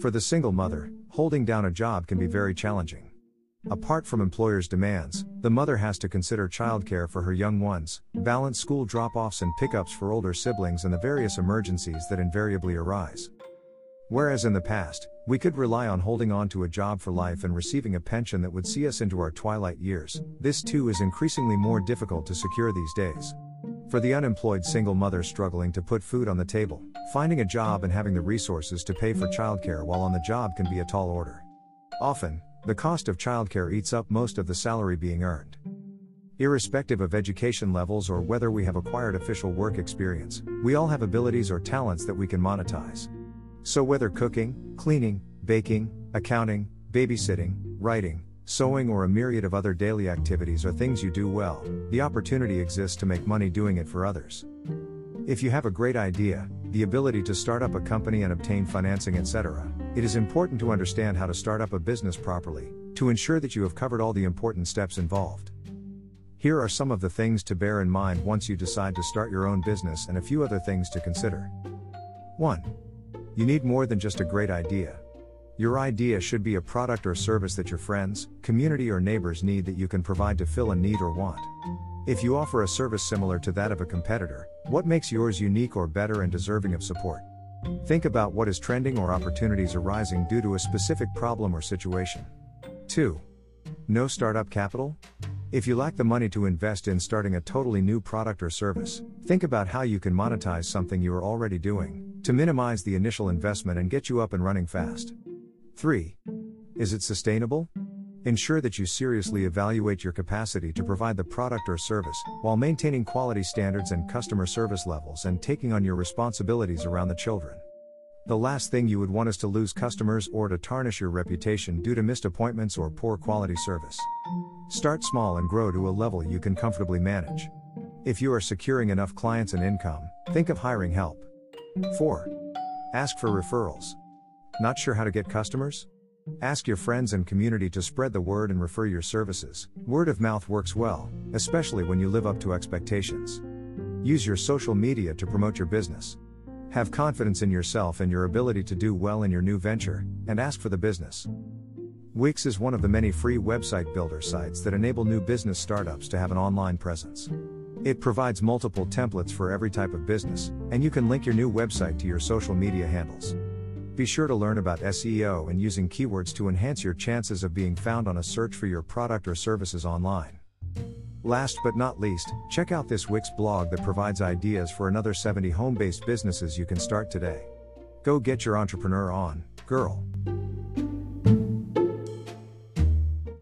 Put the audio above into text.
For the single mother, holding down a job can be very challenging. Apart from employers' demands, the mother has to consider childcare for her young ones, balance school drop offs and pickups for older siblings, and the various emergencies that invariably arise. Whereas in the past, we could rely on holding on to a job for life and receiving a pension that would see us into our twilight years, this too is increasingly more difficult to secure these days. For the unemployed single mother struggling to put food on the table, finding a job and having the resources to pay for childcare while on the job can be a tall order. Often, the cost of childcare eats up most of the salary being earned. Irrespective of education levels or whether we have acquired official work experience, we all have abilities or talents that we can monetize. So, whether cooking, cleaning, baking, accounting, babysitting, writing, sewing, or a myriad of other daily activities are things you do well, the opportunity exists to make money doing it for others. If you have a great idea, the ability to start up a company and obtain financing, etc., it is important to understand how to start up a business properly, to ensure that you have covered all the important steps involved. Here are some of the things to bear in mind once you decide to start your own business and a few other things to consider. 1. You need more than just a great idea. Your idea should be a product or service that your friends, community, or neighbors need that you can provide to fill a need or want. If you offer a service similar to that of a competitor, what makes yours unique or better and deserving of support? Think about what is trending or opportunities arising due to a specific problem or situation. 2. No startup capital? If you lack the money to invest in starting a totally new product or service, think about how you can monetize something you are already doing, to minimize the initial investment and get you up and running fast. 3. Is it sustainable? Ensure that you seriously evaluate your capacity to provide the product or service, while maintaining quality standards and customer service levels and taking on your responsibilities around the children. The last thing you would want is to lose customers or to tarnish your reputation due to missed appointments or poor quality service. Start small and grow to a level you can comfortably manage. If you are securing enough clients and income, think of hiring help. 4. Ask for referrals. Not sure how to get customers? Ask your friends and community to spread the word and refer your services. Word of mouth works well, especially when you live up to expectations. Use your social media to promote your business. Have confidence in yourself and your ability to do well in your new venture, and ask for the business. Wix is one of the many free website builder sites that enable new business startups to have an online presence. It provides multiple templates for every type of business, and you can link your new website to your social media handles. Be sure to learn about SEO and using keywords to enhance your chances of being found on a search for your product or services online. Last but not least, check out this Wix blog that provides ideas for another 70 home based businesses you can start today. Go get your entrepreneur on, girl.